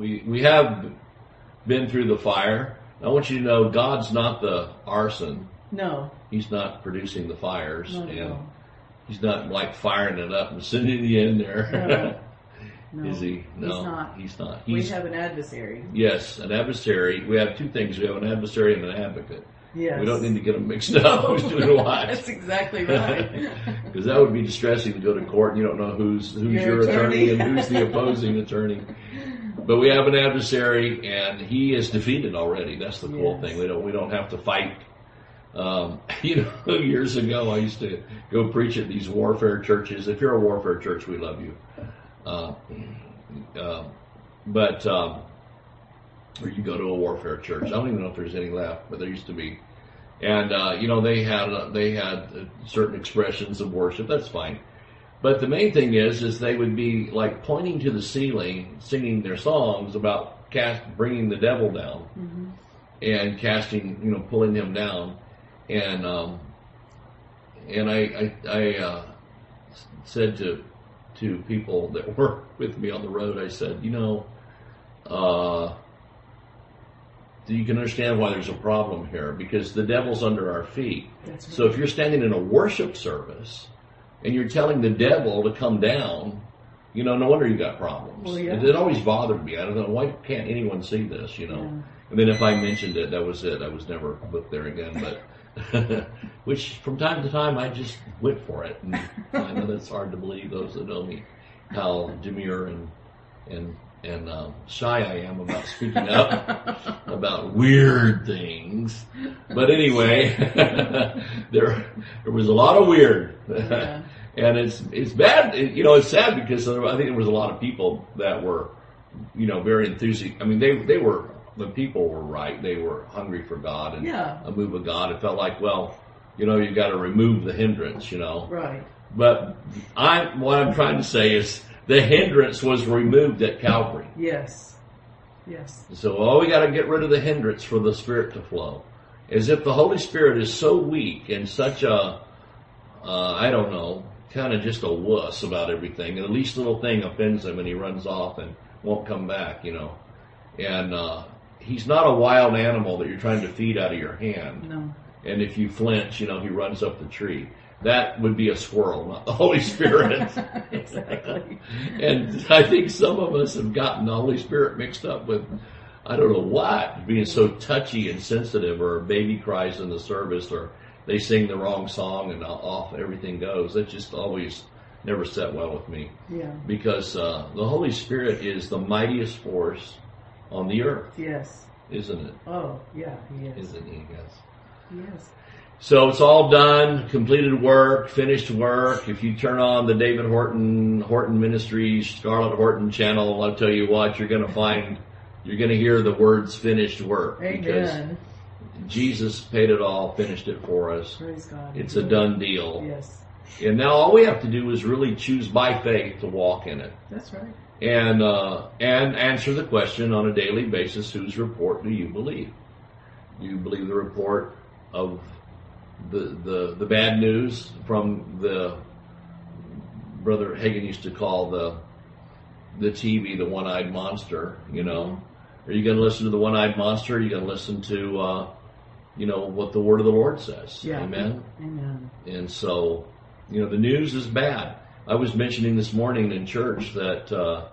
we we have been through the fire. I want you to know God's not the arson. No, He's not producing the fires, at and all. He's not like firing it up and sending you in there. No. Is he? No, He's not. He's not. we have an adversary. yes, an adversary. We have two things. We have an adversary and an advocate. Yes. We don't need to get them mixed up. Who's doing what? That's exactly right. Because that would be distressing to go to court and you don't know who's who's Your your, attorney. attorney. and who's the opposing attorney. But we have an adversary and he is defeated already. That's the cool Yes. thing. We don't we don't have to fight. Um, you know, years ago I used to go preach at these warfare churches. If you're a warfare church, we love you. Uh, uh, but um, or you go to a warfare church. I don't even know if there's any left, but there used to be. And uh, you know they had uh, they had uh, certain expressions of worship. That's fine. But the main thing is, is they would be like pointing to the ceiling, singing their songs about cast, bringing the devil down Mhm. and casting, you know, pulling him down. And um, and I I, I uh, said to to people that were with me on the road, I said, you know, uh, you can understand why there's a problem here because the devil's under our feet. Right. So if you're standing in a worship service and you're telling the devil to come down, you know, no wonder you got problems. Well, yeah. it, it always bothered me. I don't know why can't anyone see this, you know. Yeah. And then if I mentioned it, that was it. I was never booked there again. But which from time to time I just went for it. And I know that's hard to believe. Those that know me, how demure and and and um, shy I am about speaking up about weird things. But anyway, there there was a lot of weird. Yeah. And it's it's bad, It- you know. It's sad because there- I think there was a lot of people that were, you know, very enthusiastic. I mean, they they were the people were right. They were hungry for God and Yeah. a move of God. It felt like, well, you know, you got to remove the hindrance, you know. Right. But I, what I'm trying to say is the hindrance was removed at Calvary. Yes. Yes. So, all we got to get rid of the hindrance for the Spirit to flow. As if the Holy Spirit is so weak and such a, uh, I don't know, kind of just a wuss about everything. And the least little thing offends him and he runs off and won't come back, you know. And, uh, he's not a wild animal that you're trying to feed out of your hand. No. And if you flinch, you know, he runs up the tree. That would be a squirrel, not the Holy Spirit. exactly. And I think some of us have gotten the Holy Spirit mixed up with, I don't know what, being so touchy and sensitive, or a baby cries in the service, or they sing the wrong song and off everything goes. That just always never set well with me Yeah. because uh, the Holy Spirit is the mightiest force on the earth, Yes. isn't it? Oh, yeah, he is. Isn't he? Yes. Yes. So it's all done, completed work, finished work. If you turn on the David Horton, Horton Ministries, Scarlett Horton channel, I'll tell you what, you're gonna find, you're gonna hear the words finished work. Because Jesus paid it all, finished it for us. Praise God. It's a done deal. Yes. And now all we have to do is really choose by faith to walk in it. That's right. And, uh, and answer the question on a daily basis, whose report do you believe? Do you believe the report of the, the, the bad news from the, Brother Hagin used to call the, the TV the one-eyed monster, you know? Are you going to listen to the one-eyed monster? Are you going to listen to, uh, you know, what the word of the Lord says? Yeah. Amen? Amen. And so, you know, the news is bad. I was mentioning this morning in church that, uh,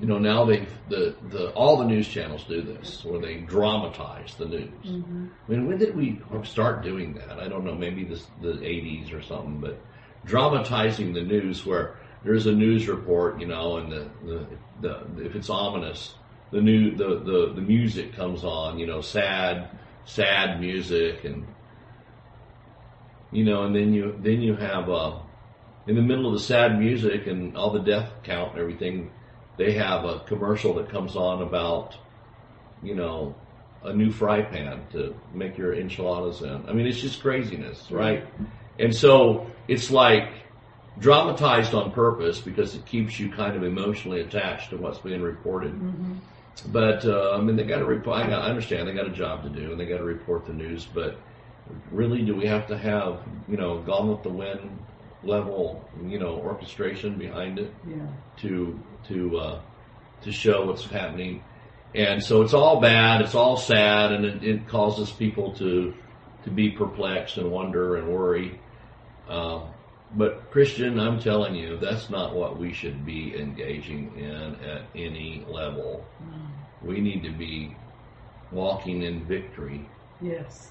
you know, now they the the all the news channels do this, where they dramatize the news. Mm-hmm. I mean, when did we start doing that? I don't know, maybe this the '80s or something, but dramatizing the news where there's a news report, you know, and the the, the if it's ominous, the new the, the the music comes on, you know, sad sad music and you know, and then you then you have uh, in the middle of the sad music and all the death count and everything, they have a commercial that comes on about you know a new fry pan to make your enchiladas in. I mean, it's just craziness, right? And so it's like dramatized on purpose because it keeps you kind of emotionally attached to what's being reported. Mm-hmm. But uh, I mean, they got to report. I I understand they got a job to do and they got to report the news. But really, do we have to have you know Gone with the Wind level you know orchestration behind it Yeah. to to uh, to show what's happening. And so it's all bad, it's all sad, and it, it causes people to to be perplexed and wonder and worry. Um, but Christian, I'm telling you, that's not what we should be engaging in at any level. We need to be walking in victory. Yes.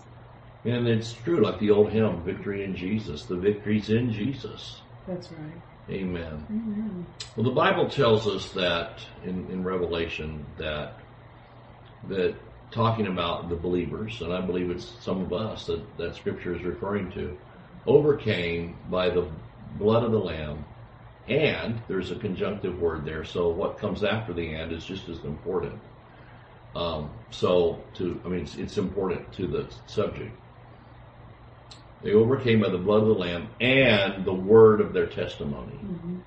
And it's true, like the old hymn, Victory in Jesus. The victory's in Jesus. That's right. Amen. Amen. Well, the Bible tells us that in, in Revelation that that talking about the believers, and I believe it's some of us that that Scripture is referring to, overcame by the blood of the Lamb, and there's a conjunctive word there. So what comes after the and is just as important. Um, so to, I mean, it's, it's important to the subject. They overcame by the blood of the Lamb and the word of their testimony. hmm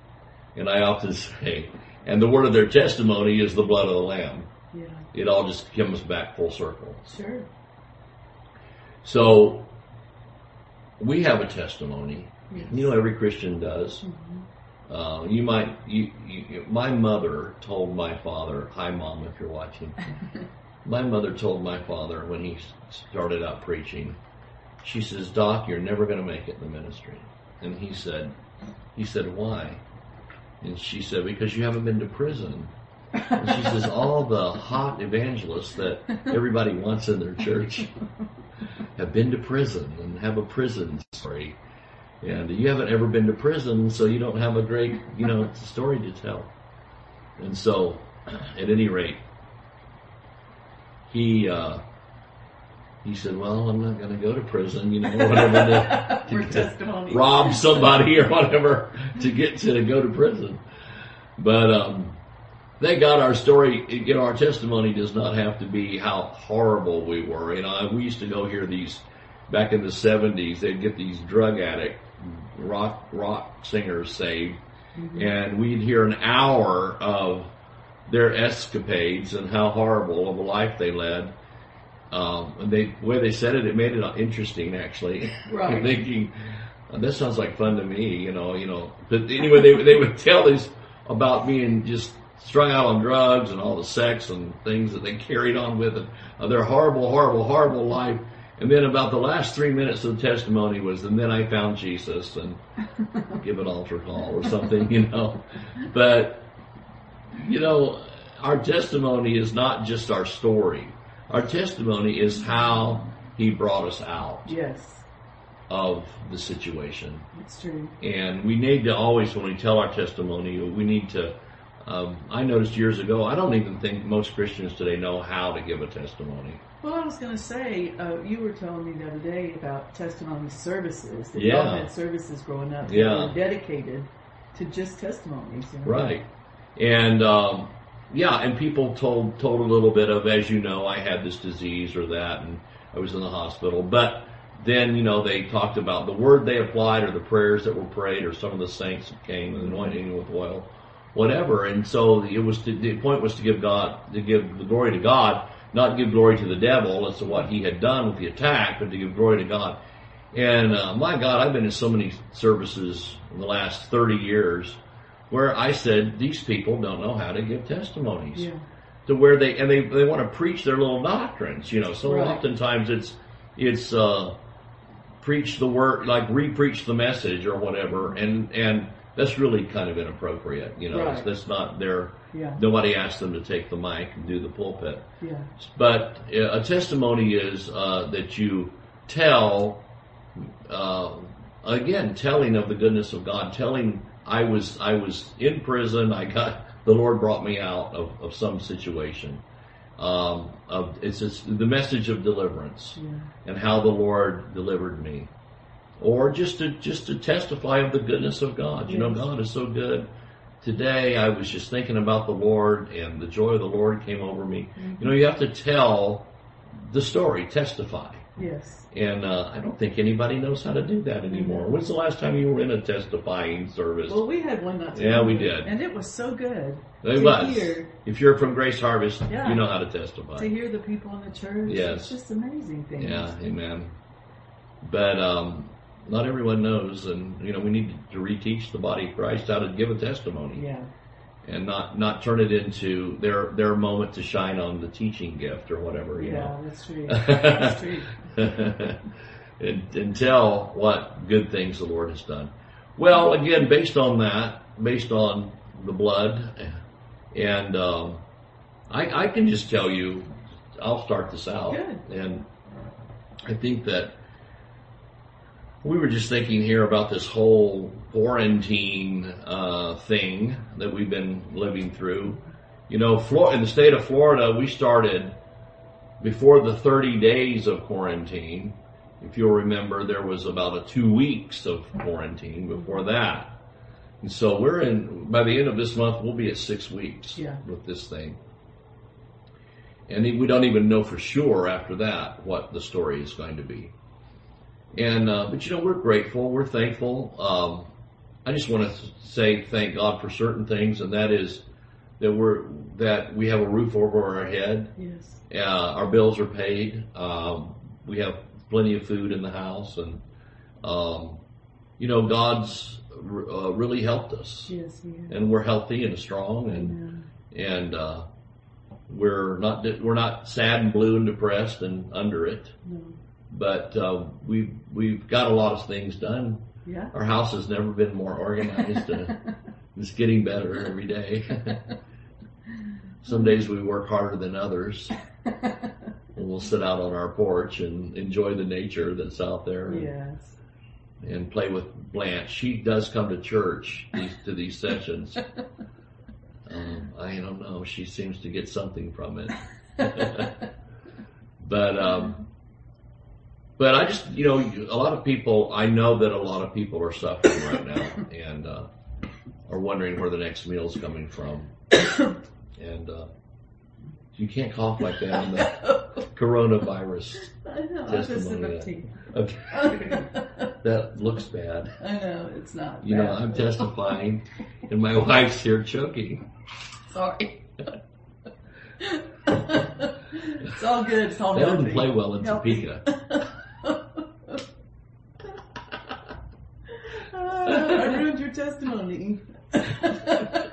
And I often say, and the word of their testimony is the blood of the Lamb. Yeah. It all just comes back full circle. Sure. So we have a testimony. Yes. You know, every Christian does. Mhm. Uh, you might. You, you, my mother told my father. Hi, mom, if you're watching. my mother told my father when he started out preaching. She says, "Doc, you're never going to make it in the ministry." And he said, "He said why?" And she said, "Because you haven't been to prison." And she says, "All the hot evangelists that everybody wants in their church have been to prison and have a prison story." And you haven't ever been to prison, so you don't have a great, you know, story to tell. And so, at any rate, he uh, he said, "Well, I'm not going to go to prison, you know, whatever to, to rob somebody or whatever to get to go to prison." But um, thank God, our story, you know, our testimony does not have to be how horrible we were. You know, we used to go hear these back in the '70s. They'd get these drug addict rock rock singers saved, Mhm. and we'd hear an hour of their escapades and how horrible of a life they led. Um, and they, the way they said it, it made it interesting actually. Right. Thinking, "Oh, this sounds like fun to me, you know, you know. But anyway, they they would tell these about being just strung out on drugs and all the sex and things that they carried on with it, uh, their horrible, horrible, horrible life. And then about the last three minutes of the testimony was, and then I found Jesus and give an altar call or something, you know. But, you know, our testimony is not just our story. Our testimony is how he brought us out Yes. of the situation. It's true. And we need to always, when we tell our testimony, we need to. Um, I noticed years ago, I don't even think most Christians today know how to give a testimony. Well, I was going to say, uh, you were telling me the other day about testimony services. That Yeah. y'all had services growing up Yeah. were dedicated to just testimonies. You know? Right. And um, yeah, and people told told a little bit of, as you know, I had this disease or that, and I was in the hospital. But then you know they talked about the word they applied or the prayers that were prayed or some of the saints that came and anointing with oil, whatever. And so it was to, the point was to give God to give the glory to God, not give glory to the devil as to what he had done with the attack, but to give glory to God. And uh, my God, I've been in so many services in the last 30 years where I said these people don't know how to give testimonies Yeah. to where they and they they want to preach their little doctrines, you know. So Right. oftentimes it's it's uh, preach the word like re-preach the message or whatever, and and that's really kind of inappropriate, you know. Right. That's not their Yeah. nobody asked them to take the mic and do the pulpit. Yeah. But uh, a testimony is uh, that you tell, uh, again, telling of the goodness of God, telling I was I was in prison. I got the Lord brought me out of, of some situation. Um, of it's just the message of deliverance Yeah. and how the Lord delivered me, or just to just to testify of the goodness of God. You know, God is so good. Today, I was just thinking about the Lord, and the joy of the Lord came over me. You know, you have to tell the story, testify, Yes. and uh, I don't think anybody knows how to do that anymore. When's the last time you were in a testifying service? Well, we had one not too Yeah, long we ago, did. and it was so good it to was. hear If you're from Grace Harvest, Yeah. you know how to testify. to hear the people in the church. Yes. It's just amazing things. Yeah, amen. But um, not everyone knows, and you know we need to reteach the body of Christ how to give a testimony. Yeah. And not not turn it into their their moment to shine on the teaching gift or whatever. You Yeah, that's true. That's true. and, and tell what good things the Lord has done. Well, again, based on that, based on the blood, and um, I, I can just tell you, I'll start this out, Good. and I think that we were just thinking here about this whole quarantine uh, thing that we've been living through. You know, Flor- in the state of Florida, we started before the 30 days of quarantine. If you'll remember, there was about a two weeks of quarantine before that. And so we're in, by the end of this month, we'll be at six weeks Yeah. with this thing. And we don't even know for sure after that what the story is going to be. And, uh, but you know, we're grateful, we're thankful. Um, I just want to say thank God for certain things, and that is that we're, that we have a roof over our head. Yes. Uh, our bills are paid. Um, we have plenty of food in the house, and um, you know God's uh, really helped us, Yes. He is. and we're healthy and strong, and Yeah. and uh, we're not we're not sad and blue and depressed and under it, No. But uh, we've we've got a lot of things done. Yeah. Our house has never been more organized. and it's getting better every day. Some days we work harder than others. and we'll sit out on our porch and enjoy the nature that's out there and, yes. and play with Blanche. She does come to church these, to these sessions. Um, I don't know. She seems to get something from it. but um, but I just you know a lot of people. I know that a lot of people are suffering right now and uh, are wondering where the next meal is coming from. and uh, you can't cough like that on the coronavirus. I know. Testimony, a. Okay, that looks bad. I know it's not. You know. I'm testifying, and my wife's here choking. Sorry. it's all good. It's all good. That didn't healthy. play well in Healthy. Topeka. Your testimony.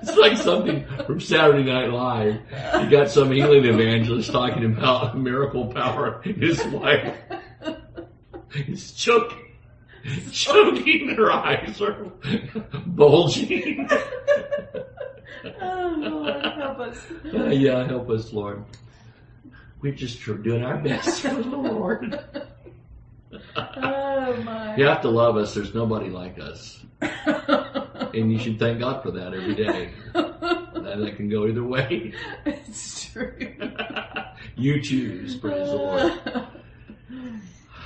It's like something from Saturday Night Live. You got some healing evangelist talking about miracle power. in His wife is choking, choking. Her eyes are bulging. oh Lord, help us. Uh, yeah, help us, Lord. We're just doing our best for the Lord. Oh my. You have to love us. There's nobody like us. And you should thank God for that every day. That that can go either way. it's true. you choose. Praise the Lord.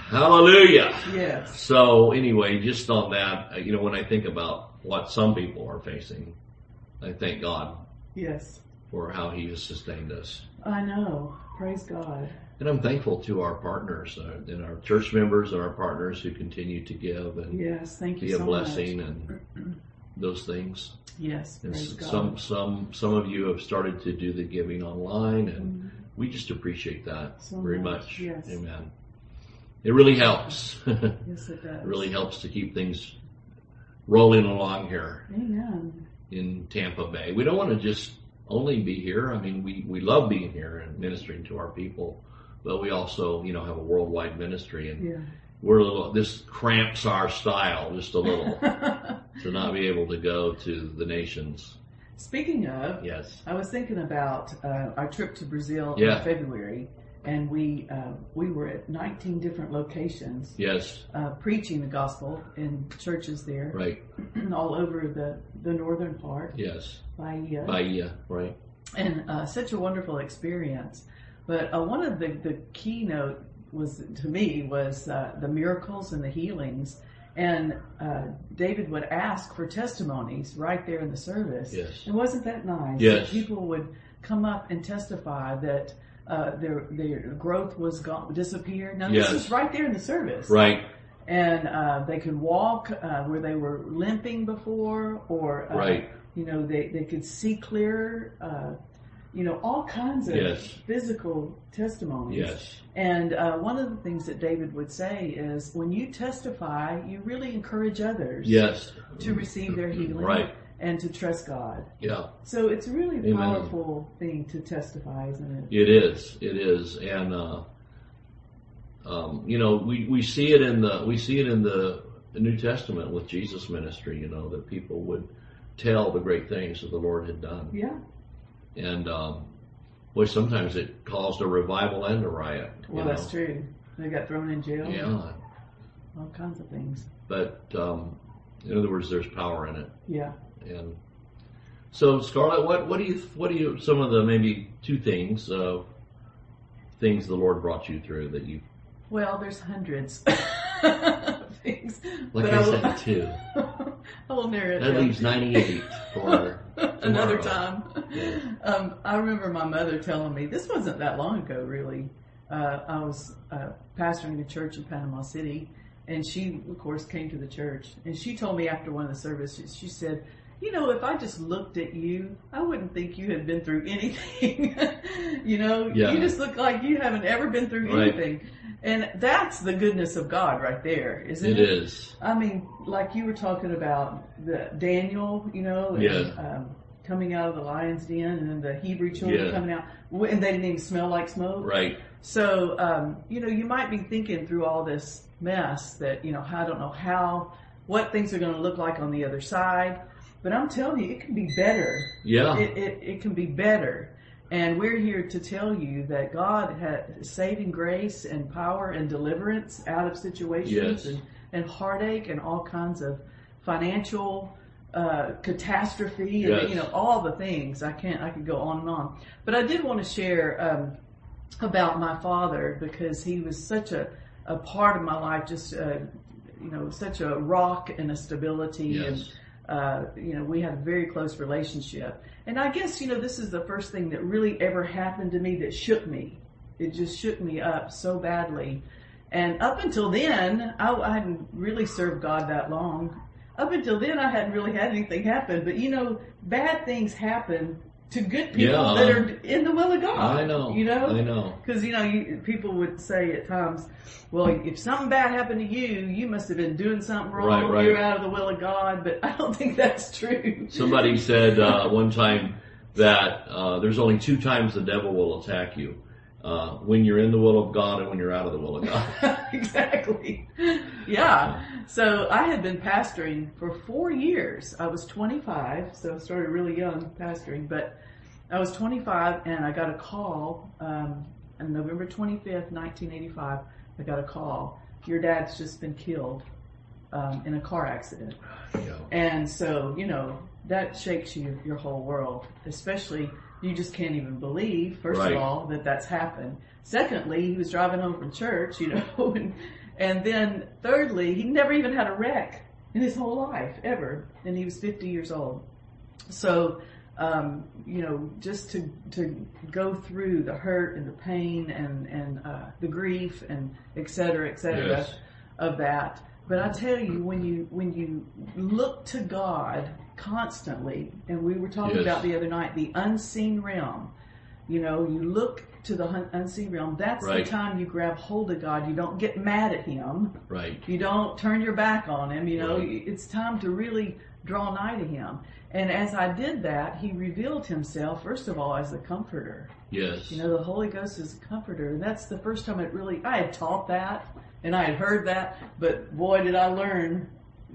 Hallelujah. Yes. So anyway, just on that, uh, you know, when I think about what some people are facing, I thank God Yes. for how He has sustained us. I know. Praise God. And I'm thankful to our partners uh, and our church members and our partners who continue to give and Yes. Thank you be a blessing much. and those things. Yes. And some some some of you have started to do the giving online, and Mhm. we just appreciate that So very much, much. yes. Amen. It really helps. it Yes, it does. really helps to keep things rolling along here Amen. in Tampa Bay. We don't want to just only be here. I mean, we we love being here and ministering to our people, but we also you know have a worldwide ministry, and Yeah. we're a little. This cramps our style just a little to not be able to go to the nations. Speaking of, Yes. I was thinking about uh, our trip to Brazil Yeah. in February, and we uh, we were at 19 different locations Yes. uh, preaching the gospel in churches there, Right. all over the the northern part, Yes. Bahia, Bahia, right? and uh, such a wonderful experience. But uh, one of the the keynote was to me was uh, the miracles and the healings. And uh, David would ask for testimonies right there in the service. Yes. And wasn't that nice? Yes. That people would come up and testify that uh, their their growth was gone, disappeared. Now Yes. this is right there in the service, Right. and uh, they could walk uh, where they were limping before, or uh, Right. you know they they could see clearer. You know all kinds of Yes. physical testimonies. Yes. And uh, one of the things that David would say is, when you testify, you really encourage others Yes. to receive their healing Right. and to trust God. Yeah, So it's a really Amen. powerful thing to testify, isn't it? it is. It is, and uh, um, you know, we, we see it in the we see it in the New Testament with Jesus' ministry. You know, that people would tell the great things that the Lord had done, Yeah. And um, boy, sometimes it caused a revival and a riot. Well, know? that's true. They got thrown in jail. Yeah, All kinds of things. but um, in other words, there's power in it. Yeah. And so, Scarlett, what what do you what do you some of the maybe two things uh, things the Lord brought you through that you Well, there's hundreds of things. like but I, I will- said two I will narrate that them. leaves ninety eight for another time. Yeah. Um, I remember my mother telling me this wasn't that long ago, really. Uh, I was uh, pastoring a church in Panama City, and she, of course, came to the church, and she told me after one of the services, she said, "You know, if I just looked at you, I wouldn't think you had been through anything. you know, Yeah. you just look like you haven't ever been through Right. anything." And that's the goodness of God right there, isn't It it? is. I mean, like you were talking about the Daniel, you know, and, Yeah. um, coming out of the lion's den, and the Hebrew children Yeah. coming out, and they didn't even smell like smoke. Right. So, um, you know, you might be thinking through all this mess that you know, I don't know how, what things are going to look like on the other side, but I'm telling you, it can be better. Yeah. It, it, it can be better. And we're here to tell you that God has saving grace and power and deliverance out of situations Yes. and, and heartache and all kinds of financial uh, catastrophe and Yes. you know all the things. I can't. I could go on and on. But I did want to share um, about my father because he was such a, a part of my life. Just uh, you know, such a rock and a stability and Yes. Uh, you know, we had a very close relationship. And I guess, you know, this is the first thing that really ever happened to me that shook me. It just shook me up so badly. And up until then, I, I hadn't really served God that long. Up until then, I hadn't really had anything happen. But you know, bad things happen to good people Yeah. that are in the will of God. I know. You know? I know. Because you know, you, people would say at times, "Well, if something bad happened to you, you must have been doing something wrong. Right, right. You're out of the will of God." But I don't think that's true. Somebody said uh, one time that uh, there's only two times the devil will attack you. Uh, when you're in the will of God and when you're out of the will of God. exactly. Yeah. So I had been pastoring for four years. I was 25, so I started really young pastoring, but I was 25 and I got a call um, on November 25th, 1985. I got a call. Your dad's just been killed um, in a car accident. Yeah. And so, you know, that shakes you, your whole world, especially you just can't even believe, first Right. of all, that that's happened. Secondly, he was driving home from church, you know, and, and then thirdly, he never even had a wreck in his whole life, ever. And he was 50 years old. So, um, you know, just to, to go through the hurt and the pain and, and, uh, the grief and et cetera, et cetera Yes. of that. But I tell you, when you when you look to God constantly, and we were talking Yes. about the other night, the unseen realm. You know, you look to the unseen realm. That's Right. the time you grab hold of God. You don't get mad at Him. Right. You don't turn your back on Him. You know, Right. it's time to really draw nigh to Him. And as I did that, He revealed Himself first of all as the Comforter. Yes. You know, the Holy Ghost is a comforter. And that's the first time it really, I had taught that and I had heard that, but boy, did I learn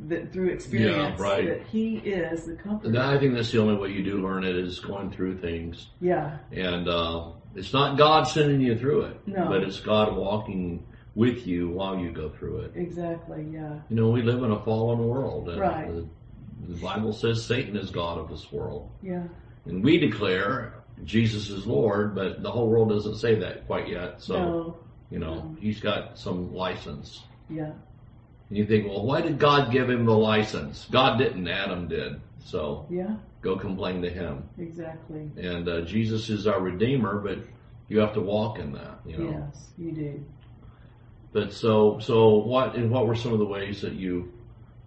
that through experience Yeah, right. that He is the comforter. And I think that's the only way you do learn it is going through things. yeah, And uh, it's not God sending you through it, No. but it's God walking with you while you go through it. exactly. Yeah, You know, we live in a fallen world. Right. The, the Bible says Satan is God of this world. yeah, And we declare Jesus is Lord, but the whole world doesn't say that quite yet. So, no, you know, no. he's got some license. yeah, And you think, well, why did God give him the license? God didn't, Adam did. So yeah, go complain to him. exactly. And uh, Jesus is our Redeemer, but you have to walk in that, you know. Yes, you do. But so, so what, and what were some of the ways that you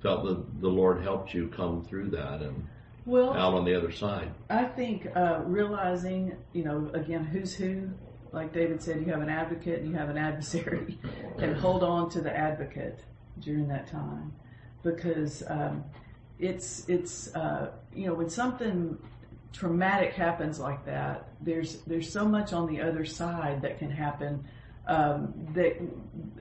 felt that the Lord helped you come through that and Well, out on the other side? I think uh, realizing, you know, again, who's who. Like David said, you have an advocate and you have an adversary, and hold on to the advocate during that time, because um, it's it's uh, you know when something traumatic happens like that, there's there's so much on the other side that can happen um, that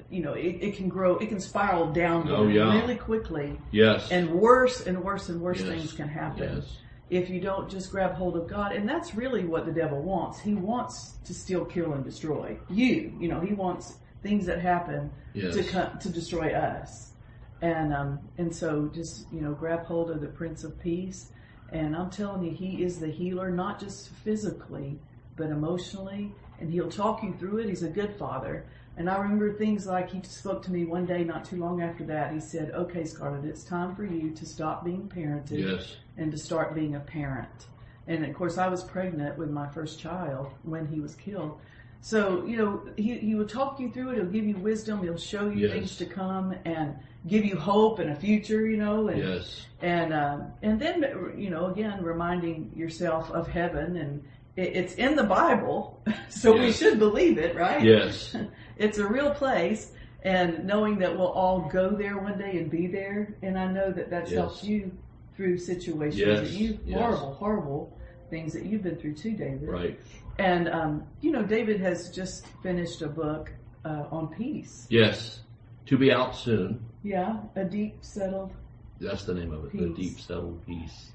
you know it, it can grow, it can spiral downward Oh, yeah. really quickly, Yes. and worse and worse and worse Yes. things can happen yes. if you don't just grab hold of God. And that's really what the devil wants. He wants to steal, kill, and destroy you. You know, he wants things that happen Yes. to come, to destroy us. And um, and so just you know grab hold of the Prince of Peace. And I'm telling you, he is the healer, not just physically, but emotionally. And he'll talk you through it. He's a good father. And I remember things like he spoke to me one day, not too long after that. He said, "Okay, Scarlett, it's time for you to stop being parented Yes. and to start being a parent. And of course, I was pregnant with my first child when he was killed. So, you know, he, he will talk you through it. He'll give you wisdom. He'll show you Yes. things to come and give you hope and a future, you know, and, Yes. and, um, and then, you know, again, reminding yourself of heaven and it, it's in the Bible. So we should believe it, right? Yes. it's a real place and knowing that we'll all go there one day and be there and i know that that's Yes. helped you through situations Yes, that you yes. horrible horrible things that you've been through too david Right. and um, you know david has just finished a book uh, on peace Yes. To be out soon. yeah a deep settled That's the name of it. The deep settled peace.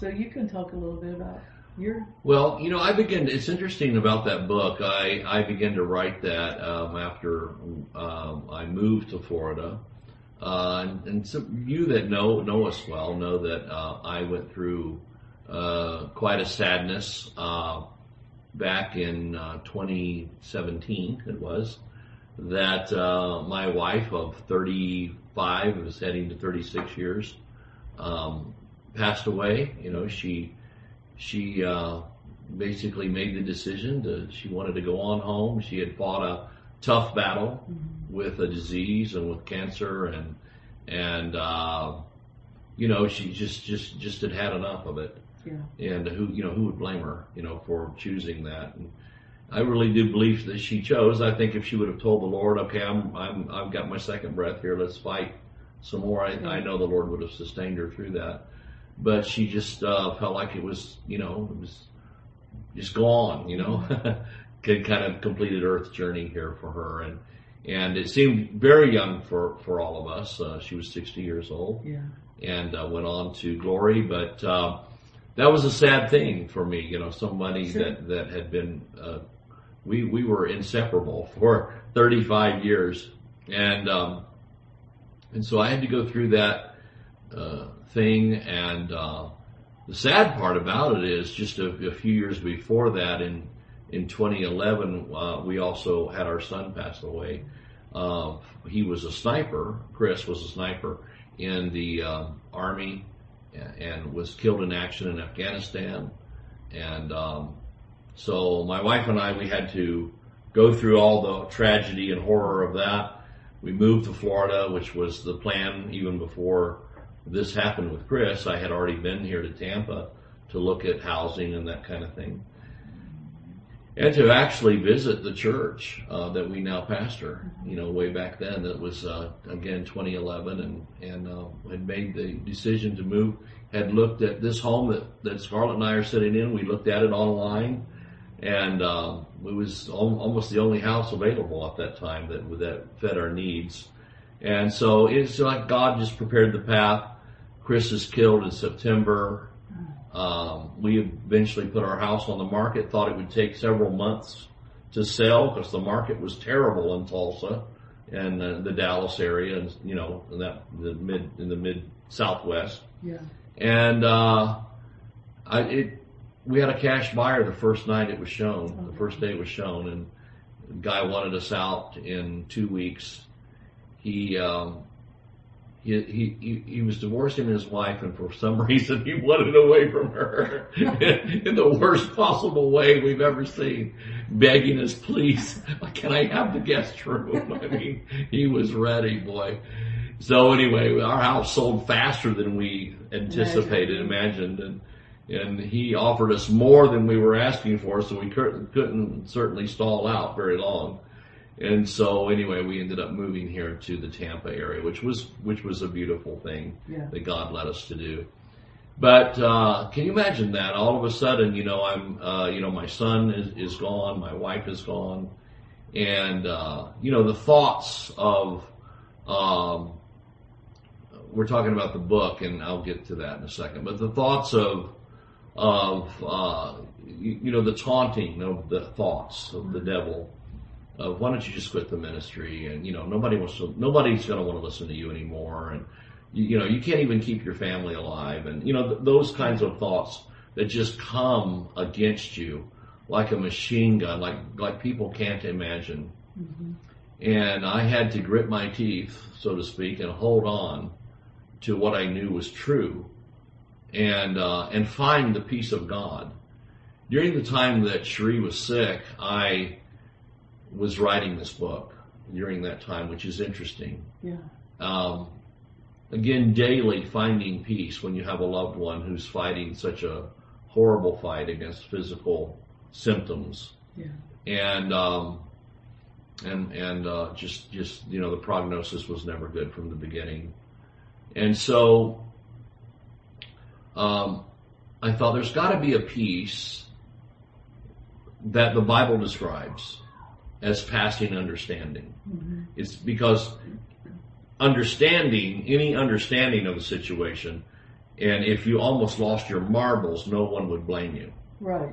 so you can talk a little bit about your Well, you know, I begin. It's interesting about that book. I I began to write that um, after um, I moved to Florida, uh, and, and some you that know know us well know that uh, I went through quite a sadness uh, back in uh, 2017. It was that uh, my wife of 35 was heading to 36 years um, passed away. You know, she she uh, basically made the decision to she wanted to go on home. She had fought a tough battle with a disease and with cancer and and uh, you know she just just just had had enough of it. Yeah And who you know who would blame her you know for choosing that. And I really do believe that she chose. I think if she would have told the Lord, okay, I'm I'm I've got my second breath here. Let's fight some more. I, I know the Lord would have sustained her through that but she just uh, felt like it was, you know, it was just gone, you know, Could kind of completed Earth journey here for her, and and it seemed very young for for all of us. Uh, she was 60 years old yeah and uh, went on to glory, but uh, that was a sad thing for me, you know, somebody Sure. that that had been uh, we we were inseparable for 35 years, and um, and so I had to go through that uh, thing. And uh, the sad part about it is, just a, a few years before that, in in 2011, uh, we also had our son pass away. Uh, he was a sniper. Chris was a sniper in the uh, army and, was killed in action in Afghanistan. And um, so my wife and I, we had to go through all the tragedy and horror of that. We moved to Florida, which was the plan even before this happened with Chris. I had already been here to Tampa to look at housing and that kind of thing. And to actually visit the church uh, that we now pastor, you know, way back then, that was uh, again 2011, and and uh, had made the decision to move. Had looked at this home that that Scarlett and I are sitting in. We looked at it online, and um, it was al- almost the only house available at that time that that fed our needs. And so it's like God just prepared the path. Chris is killed in September. Um, we eventually put our house on the market. Thought it would take several months to sell because the market was terrible in Tulsa and uh, the Dallas area, and you know, in that the mid in the mid Southwest. yeah And uh, I, it, we had a cash buyer the first night it was shown, the first day it was shown, and the guy wanted us out in two weeks. He, um, he, he, he, was divorcing his wife, and for some reason he wanted away from her in the worst possible way we've ever seen, begging us, please, can I have the guest room? I mean, he was ready, boy. So anyway, our house sold faster than we anticipated, imagined, and and he offered us more than we were asking for, so we cou- couldn't certainly stall out very long. And so anyway, we ended up moving here to the Tampa area, which was which was a beautiful thing Yeah. that God led us to do. But uh, can you imagine that? All of a sudden, you know, I'm, uh, you know, my son is, is gone, my wife is gone, and uh, you know, the thoughts of, um, we're talking about the book, and I'll get to that in a second. But the thoughts of, of, uh, you, you know, the taunting of the thoughts of the devil. Of why don't you just quit the ministry? And you know, nobody wants to. Nobody's going to want to listen to you anymore. And you, you know, you can't even keep your family alive. And you know, th- those kinds of thoughts that just come against you like a machine gun, like like people can't imagine. And I had to grit my teeth, so to speak, and hold on to what I knew was true, and uh, and find the peace of God. During the time that Cherie was sick, I was writing this book during that time, which is interesting. Yeah. Um, again, daily finding peace when you have a loved one who's fighting such a horrible fight against physical symptoms, Yeah. and um, and and uh, just just you know the prognosis was never good from the beginning, and so um, I thought there's got to be a peace that the Bible describes as passing understanding. Mm-hmm. It's because understanding, any understanding of a situation, and if you almost lost your marbles, no one would blame you. Right.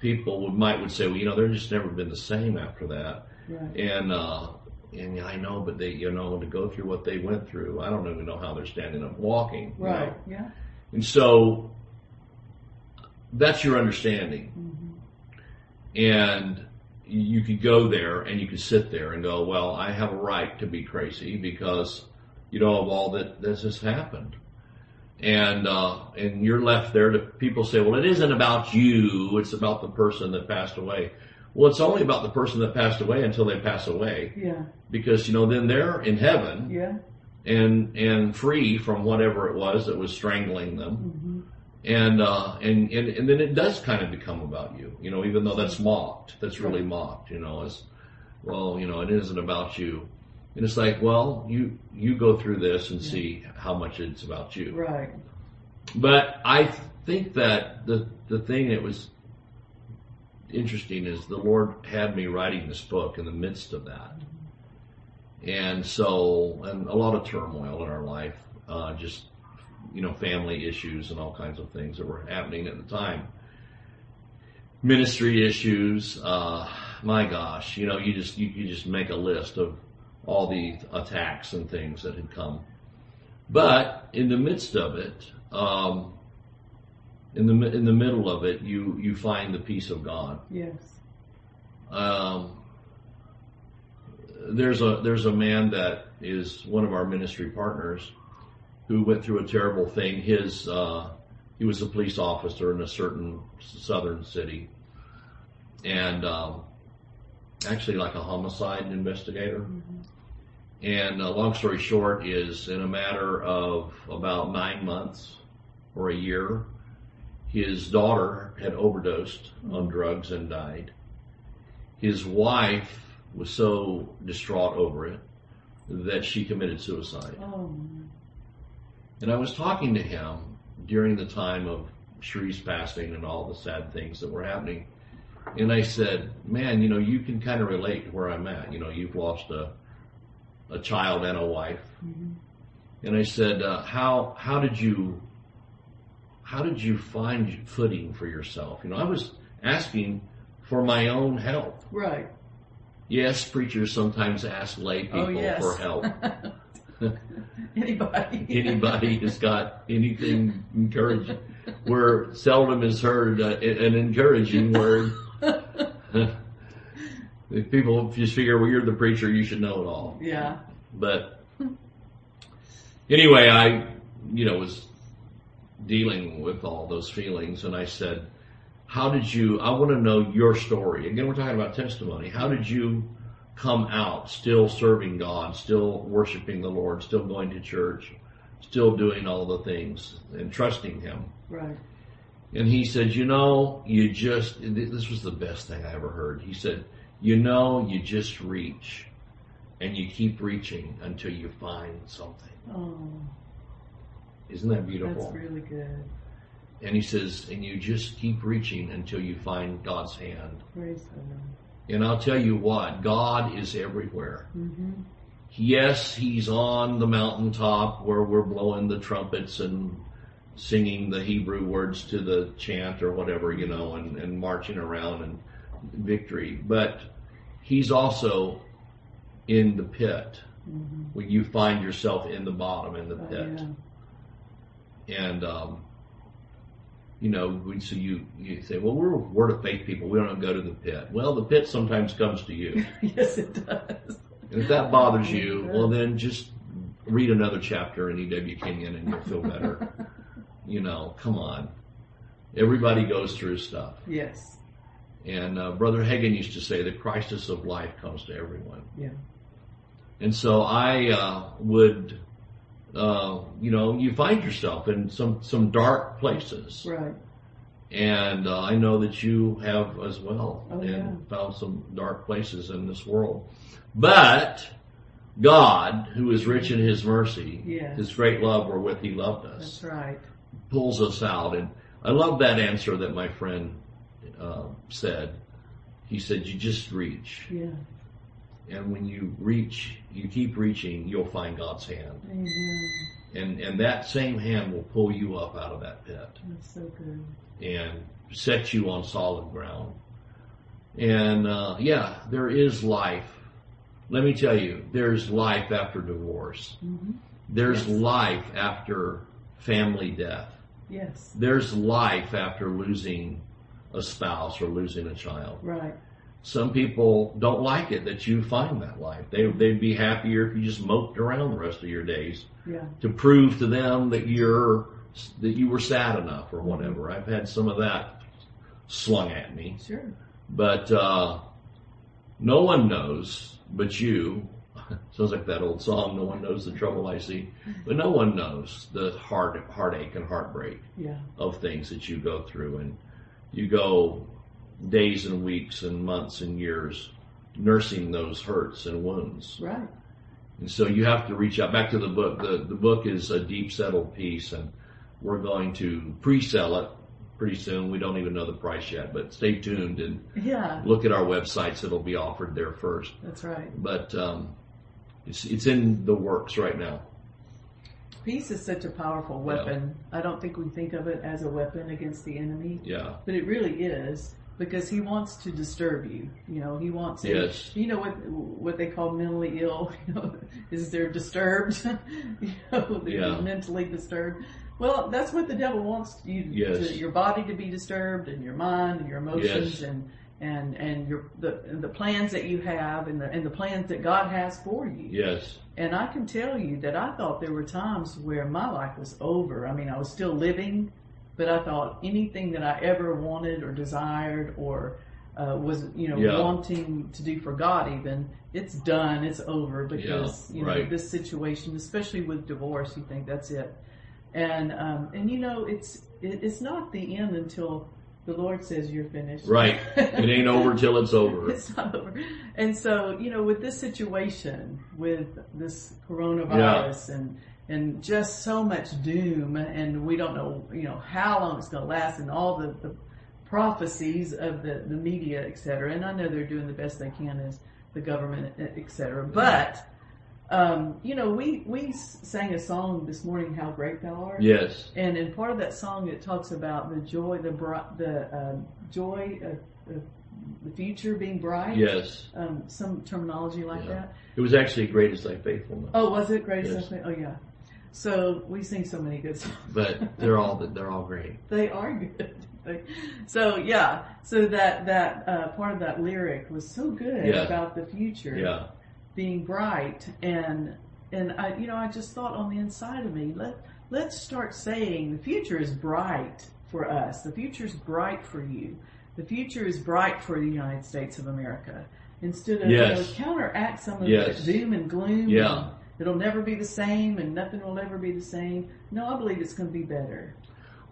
People would might would say, well, you know, they're just never been the same after that, Right. and uh, and I know, but they, you know, to go through what they went through, I don't even know how they're standing up walking. you know. Right. Yeah. And so that's your understanding. Mm-hmm. And you could go there and you could sit there and go, well, I have a right to be crazy because, you know, of all that this has happened. And, uh, and you're left there to people say, well, it isn't about you. It's about the person that passed away. Well, it's only about the person that passed away until they pass away Yeah. because, you know, then they're in heaven Yeah. and, and free from whatever it was that was strangling them Mm-hmm. And uh and, and and then it does kind of become about you you know even though that's mocked that's really mocked you know as well you know it isn't about you. And it's like well you you go through this and see how much it's about you. Right. but i think that the the thing that was interesting is the lord had me writing this book in the midst of that. And so and a lot of turmoil in our life uh just you know, family issues and all kinds of things that were happening at the time. Ministry issues, uh, my gosh, you know, you just, you, you just make a list of all the attacks and things that had come. But in the midst of it, um, in the, in the middle of it, you, you find the peace of God. Yes. Um, there's a there's a man that is one of our ministry partners who went through a terrible thing. His uh, he was a police officer in a certain southern city, and um, actually like a homicide investigator. Mm-hmm. And uh, long story short is in a matter of about nine months or a year, his daughter had overdosed on drugs and died. His wife was so distraught over it that she committed suicide. Oh. And I was talking to him during the time of Cherie's passing and all the sad things that were happening. And I said, man, you know, you can kind of relate to where I'm at. You know, you've lost a, a child and a wife. Mm-hmm. And I said, uh, how, how did you, how did you find footing for yourself? You know, I was asking for my own help. Right. Yes, preachers sometimes ask lay people oh yes. for help. Anybody. Anybody has got anything encouraging, where seldom is heard uh, an encouraging word. If people just figure, well, you're the preacher, you should know it all. yeah. But anyway, I, you know, was dealing with all those feelings and I said, how did you, I want to know your story. Again, we're talking about testimony. How did you come out still serving God, still worshiping the Lord, still going to church, still doing all the things and trusting Him? Right. And he said, you know, you just, this was the best thing I ever heard. He said, you know, you just reach and you keep reaching until you find something. Oh, Isn't that beautiful? that's really good. And he says, and you just keep reaching until you find God's hand. Praise God. And I'll tell you what, God is everywhere. hmm Yes, he's on the mountaintop where we're blowing the trumpets and singing the Hebrew words to the chant or whatever, you know, and, and marching around and victory. But he's also in the pit hmm when you find yourself in the bottom in the Oh, pit. yeah. And, um, you know, we- so you, you say, well, we're word of faith people. We don't go to the pit. Well, the pit sometimes comes to you. yes, it does. And if that bothers you, well, then just read another chapter in E.W. Kenyon and you'll feel better. you know, come on. Everybody goes through stuff. Yes. And uh, Brother Hagin used to say the crisis of life comes to everyone. Yeah. And so I uh, would, uh, you know, you find yourself in some, some dark places. Right. And uh, I know that you have as well, Oh, and yeah. found some dark places in this world. But God, who is rich in His mercy, Yes. His great love wherewith He loved us, That's right. pulls us out. And I love that answer that my friend uh, said. He said, "You just reach, Yeah. And when you reach, you keep reaching, you'll find God's hand, Amen. and and that same hand will pull you up out of that pit." That's so good. and set you on solid ground. And uh, yeah, there is life. Let me tell you, there's life after divorce. hmm There's Yes. life after family death. Yes. There's life after losing a spouse or losing a child. Right. Some people don't like it that you find that life. They, they'd be happier if you just moped around the rest of your days Yeah. to prove to them that you're that you were sad enough or whatever. I've had some of that slung at me, Sure. but uh, no one knows but you. Sounds like that old song. No one knows the trouble I see, but no one knows the heart heartache and heartbreak Yeah. of things that you go through, and you go days and weeks and months and years nursing those hurts and wounds. Right. And so you have to reach out. Back to the book. The, the book is a deep settled peace and we're going to pre-sell it pretty soon. We don't even know the price yet, but stay tuned and Yeah. look at our websites. It'll be offered there first. That's right. But, um, it's, it's in the works right now. Peace is such a powerful weapon. I don't think we think of it as a weapon against the enemy, Yeah. but it really is because he wants to disturb you. You know, he wants. Yes. You know what what they call mentally ill. You know, is they're disturbed. you know, they're Yeah. mentally disturbed. Well, that's what the devil wants you Yes. to your body to be disturbed and your mind and your emotions Yes. and and and your the the plans that you have and the and the plans that God has for you. Yes. And I can tell you that I thought there were times where my life was over. I mean, I was still living, but I thought anything that I ever wanted or desired or uh, was, you know, Yeah. wanting to do for God even, it's done, it's over because, Yeah, you know, right. this situation, especially with divorce, you think that's it. And, um, and you know, it's, it, it's not the end until the Lord says you're finished. Right. It ain't over till it's over. It's not over. And so, you know, with this situation, with this coronavirus and, and just so much doom and we don't know, you know, how long it's going to last and all the, the prophecies of the, the media, et cetera. And I know they're doing the best they can as the government, et cetera. But, um, you know, we, we sang a song this morning, How Great Thou Art. Yes. And in part of that song, it talks about the joy, the the um, joy of, of the future being bright. Yes. Um, some terminology like Yeah. that. It was actually great as thy faithfulness. Oh, was it great? Yes. Oh, yeah. So we sing so many good songs. But they're all, they're all great. They are good. so yeah, so that that uh, part of that lyric was so good Yeah. about the future Yeah. being bright, and and I you know I just thought on the inside of me let let's start saying the future is bright for us. The future is bright for you. The future is bright for the United States of America. Instead of Yes. you know, counteract some of Yes. the doom and gloom. Yeah. and It'll never be the same, and nothing will ever be the same. No, I believe it's going to be better.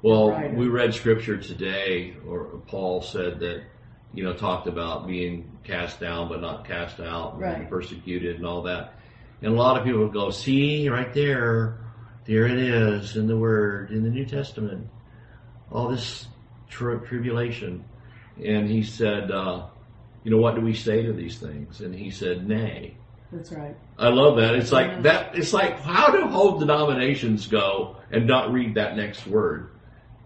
Well, we read scripture today, or Paul said that, you know, talked about being cast down but not cast out, and Right. persecuted and all that. And a lot of people go, see, right there, there it is in the Word, in the New Testament, all this tri- tribulation. And he said, uh, you know, what do we say to these things? And he said, nay. That's right. I love that. It's like Yeah. that. It's like how do whole denominations go and not read that next word?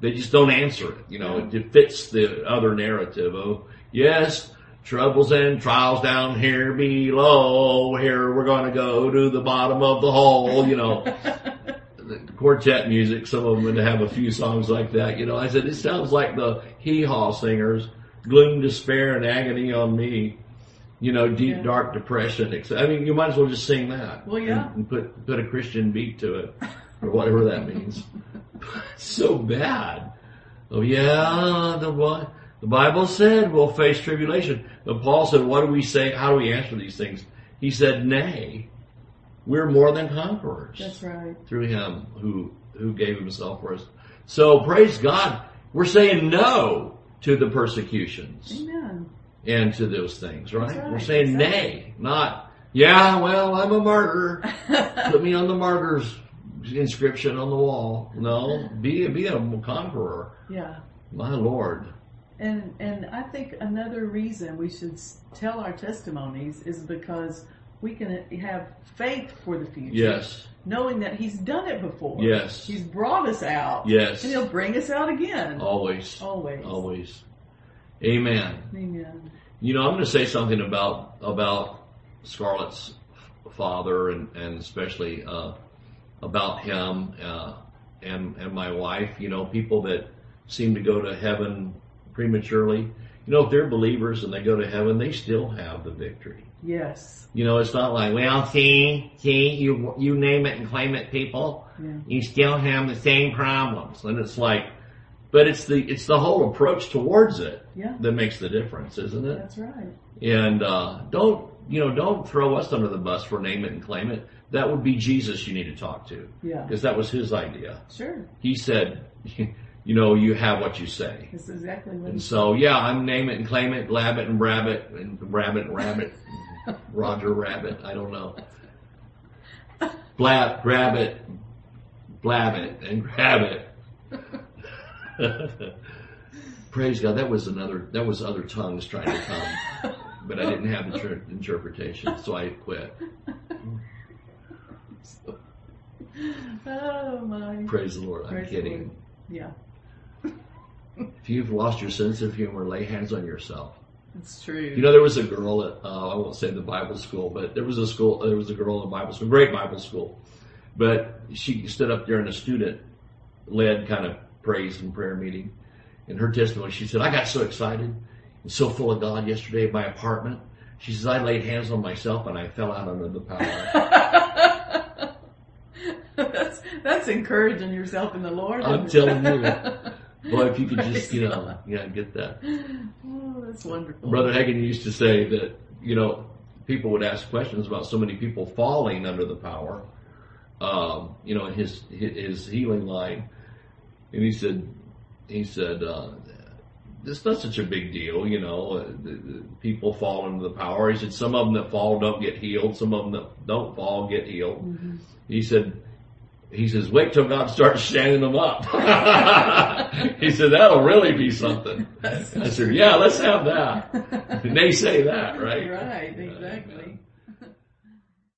They just don't answer it. You know, it, it fits the other narrative of yes, troubles and trials down here below. Here we're going to go to the bottom of the hole. You know, quartet music. Some of them would have a few songs like that. You know, I said it sounds like the hee haw singers, gloom, despair, and agony on me you know, deep Yeah. dark depression. I mean, you might as well just sing that. Well, yeah. And, and put put a Christian beat to it, or whatever that means. so bad. Oh yeah, the Bi- the Bible said we'll face tribulation, but Paul said, "What do we say? How do we answer these things?" He said, "Nay, we're more than conquerors That's right. through Him who who gave Himself for us." So praise God. We're saying no to the persecutions Amen. And to those things, right? Right, We're saying exactly. nay, not, yeah, well, I'm a martyr. Put me on the martyr's inscription on the wall. No, be, be a conqueror. yeah. My Lord. And and I think another reason we should tell our testimonies is because we can have faith for the future. Yes, Knowing that He's done it before. Yes. He's brought us out. yes. And He'll bring us out again. Always, Always. always. Amen. Amen. You know, I'm going to say something about about Scarlett's father and and especially uh, about him uh, and and my wife. You know, people that seem to go to heaven prematurely. You know, if they're believers and they go to heaven, they still have the victory. Yes. You know, it's not like, well, see, see, you you name it and claim it, people. Yeah. You still have the same problems, and it's like, but it's the it's the whole approach towards it Yeah. that makes the difference, isn't it? That's right. And uh, don't you know? Don't throw us under the bus for name it and claim it. That would be Jesus you need to talk to Yeah. because that was his idea. Sure. He said, you know, you have what you say. That's exactly what And so, yeah, I'm name it and claim it, lab it and brab it, and rabbit and rabbit, Roger Rabbit. I don't know. Blab, grab it, blab it, and grab it. Praise God. That was another. That was other tongues trying to come, but I didn't have the interpretation, so I quit. So, Oh my. praise the Lord. I'm Praise the kidding. Yeah. If you've lost your sense of humor, lay hands on yourself. It's true. You know, there was a girl at, uh, I won't say the Bible school, but there was a school, there was a girl in the Bible school, great Bible school. But she stood up there in a student led kind of praise and prayer meeting. In her testimony, she said, I got so excited and so full of God yesterday in my apartment. She says, I laid hands on myself and I fell out under the power. that's that's encouraging yourself in the Lord. I'm telling you. Boy, if you could just, you know, yeah, get that. Oh, that's wonderful. Brother Hagin used to say that, you know, people would ask questions about so many people falling under the power, um, you know, in his, his healing line. And he said, he said, uh, it's not such a big deal, you know, uh, the, the people fall into the power. He said, some of them that fall don't get healed. Some of them that don't fall get healed. Mhm. He said, he says, wait till God starts standing them up. he said, that'll really be something. I said, yeah, let's have that. And they say that, right? Right, exactly.